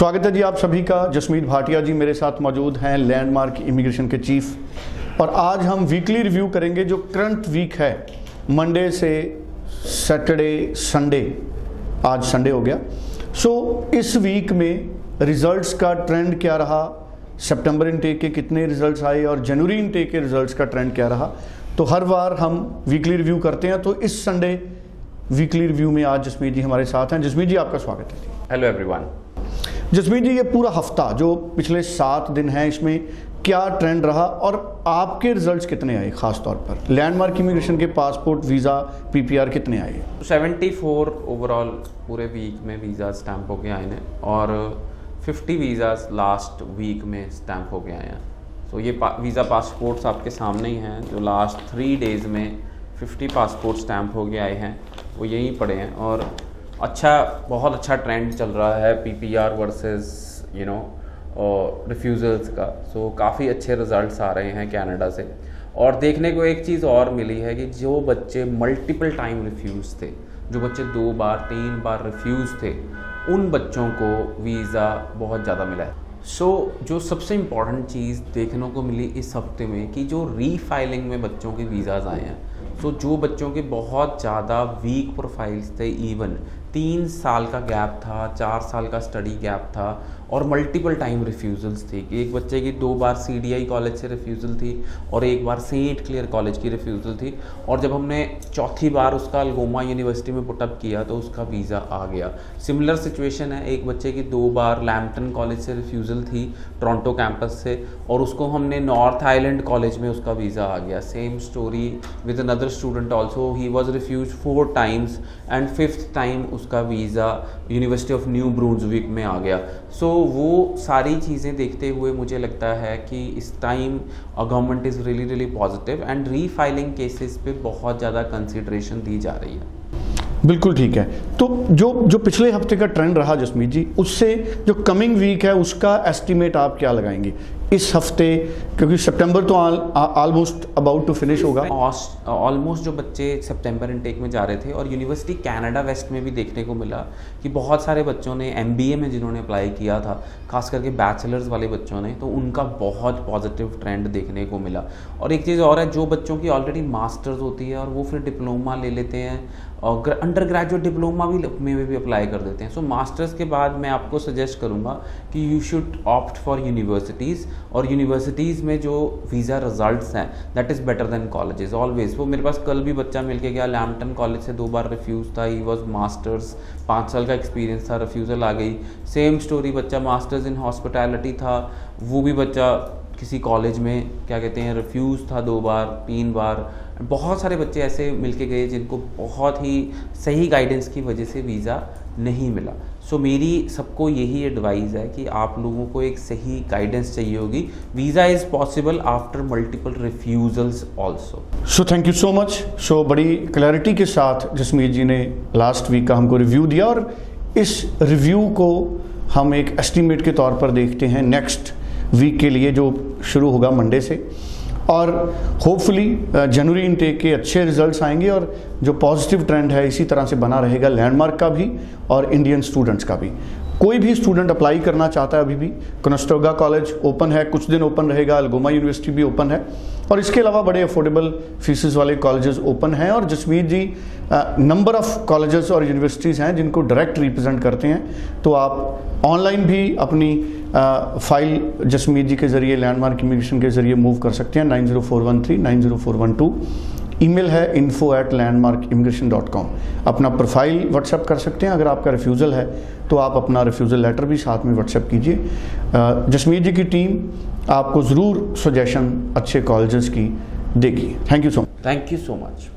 स्वागत है जी आप सभी का। जसमीत भाटिया जी मेरे साथ मौजूद हैं लैंडमार्क इमिग्रेशन के चीफ और आज हम वीकली रिव्यू करेंगे जो करंट वीक है। मंडे से सैटरडे संडे आज संडे हो गया। सो so, इस वीक में रिजल्ट्स का ट्रेंड क्या रहा? सितंबर इनटेक के कितने रिजल्ट्स आए और जनवरी इनटेक के रिजल्ट्स का ट्रेंड क्या रहा? तो हर बार हम वीकली रिव्यू करते हैं। तो इस संडे वीकली रिव्यू में आज जसमीत जी हमारे साथ हैं। जसमीत जी आपका स्वागत है। हेलो एवरीवन जसमीत जी, ये पूरा हफ़्ता जो पिछले सात दिन है, इसमें क्या ट्रेंड रहा और आपके रिजल्ट्स कितने आए खास तौर पर? लैंडमार्क इमिग्रेशन के पासपोर्ट वीज़ा पीपीआर कितने आए? 74 ओवरऑल पूरे वीक में वीज़ा स्टैम्प होके आए हैं और 50 वीज़ाज लास्ट वीक में स्टैम्प होके आए हैं। तो ये वीज़ा पासपोर्ट्स आपके सामने ही हैं, जो लास्ट थ्री डेज़ में 50 पासपोर्ट स्टैम्प हो गए आए हैं, वो यहीं पड़े हैं और अच्छा बहुत अच्छा ट्रेंड चल रहा है P P R versus you know refusals का। सो so, काफ़ी अच्छे रिज़ल्ट्स आ रहे हैं कनाडा से। और देखने को एक चीज़ और मिली है कि जो बच्चे मल्टीपल टाइम रिफ्यूज़ थे जो बच्चे दो बार तीन बार रिफ्यूज़ थे उन बच्चों को वीज़ा बहुत ज़्यादा मिला है। सो so, जो सबसे इंपॉर्टेंट चीज़ देखने को मिली इस हफ़्ते में कि जो रीफाइलिंग में बच्चों के वीज़ाज़ आए हैं तो जो बच्चों के बहुत ज़्यादा वीक प्रोफाइल्स थे इवन तीन साल का गैप था, चार साल का स्टडी गैप था और मल्टीपल टाइम रिफ्यूज़ल्स थी एक बच्चे की दो बार सीडीआई कॉलेज से रिफ्यूज़ल थी और एक बार सेंट क्लियर कॉलेज की रिफ्यूज़ल थी और जब हमने चौथी बार उसका अलगोमा यूनिवर्सिटी में पुटअप किया तो उसका वीज़ा आ गया। सिमिलर सिचुएशन है, एक बच्चे की दो बार लैम्पटन कॉलेज से रिफ्यूज़ल थी टोरंटो कैंपस से और उसको हमने नॉर्थ आइलैंड कॉलेज में उसका वीज़ा आ गया। Same story with another student also he was refuse four times and fifth time उसका visa University of New Brunswick में आ गया सो so, वो सारी चीज़ें देखते हुए मुझे लगता है कि इस time government is really really positive and refiling cases पे बहुत ज़्यादा कंसिड्रेशन दी जा रही है बिल्कुल ठीक है। तो जो जो पिछले हफ़्ते का ट्रेंड रहा जसमीत जी उससे जो कमिंग वीक है उसका एस्टीमेट आप क्या लगाएँगे? इस हफ़्ते क्योंकि सितंबर तो ऑलमोस्ट अबाउट टू फिनिश होगा। ऑलमोस्ट जो बच्चे सितंबर इनटेक में जा रहे थे और यूनिवर्सिटी कनाडा वेस्ट में भी देखने को मिला कि बहुत सारे बच्चों ने एमबीए में जिन्होंने अप्लाई किया था खास करके बैचलर्स वाले बच्चों ने तो उनका बहुत पॉजिटिव ट्रेंड देखने को मिला। और एक चीज़ और है जो बच्चों की ऑलरेडी मास्टर्स होती है और वो फिर डिप्लोमा ले लेते हैं और अंडर ग्रेजुएट डिप्लोमा भी में भी अप्लाई कर देते हैं। सो so, मास्टर्स के बाद मैं आपको सजेस्ट करूँगा कि you should opt for universities और यूनिवर्सिटीज़ में जो वीज़ा रिजल्ट्स हैं that is better than colleges always वो मेरे पास कल भी बच्चा मिल के गया लैमटन कॉलेज से दो बार रिफ्यूज़ था ही वॉज़ मास्टर्स पाँच साल का एक्सपीरियंस था रिफ्यूज़ल आ गई. सेम स्टोरी बच्चा मास्टर्स इन हॉस्पिटैलिटी था. वो भी बच्चा किसी कॉलेज में, क्या कहते हैं रिफ्यूज़ था दो बार, तीन बार. बहुत सारे बच्चे ऐसे मिल के गए जिनको बहुत ही सही गाइडेंस की वजह से वीज़ा नहीं मिला। सो so, मेरी सबको यही एडवाइस है कि आप लोगों को एक सही गाइडेंस चाहिए होगी। Visa is possible after multiple refusals also so thank you so much so बड़ी क्लैरिटी के साथ जसमीत जी ने लास्ट वीक का हमको रिव्यू दिया और इस रिव्यू को हम एक एस्टीमेट के तौर पर देखते हैं नेक्स्ट वीक के लिए जो शुरू होगा मंडे से। और होपफुली जनवरी इनटेक के अच्छे रिजल्ट्स आएँगे और जो पॉजिटिव ट्रेंड है, इसी तरह से बना रहेगा लैंडमार्क का भी और इंडियन स्टूडेंट्स का भी। कोई भी स्टूडेंट अप्लाई करना चाहता है अभी भी कनस्टोगा कॉलेज ओपन है कुछ दिन ओपन रहेगा अलगोमा यूनिवर्सिटी भी ओपन है और इसके अलावा बड़े अफोर्डेबल फीसिस वाले कॉलेजेस ओपन हैं और Jasvir ji number of colleges और यूनिवर्सिटीज़ हैं जिनको डायरेक्ट रिप्रेजेंट करते हैं तो आप ऑनलाइन भी अपनी आ, फ़ाइल जसमीत जी के ज़रिए लैंडमार्क इमिग्रेशन के ज़रिए मूव कर सकते हैं nine zero four one three nine zero four one two email है info at Landmark Immigration dot com अपना प्रोफ़ाइल व्हाट्सएप कर सकते हैं, अगर आपका रिफ्यूज़ल है तो आप अपना रिफ्यूज़ल लेटर भी साथ में व्हाट्सएप कीजिए। जसमीत जी की टीम आपको ज़रूर सजेशन अच्छे कॉलेज की देगी। Thank you so much thank you so much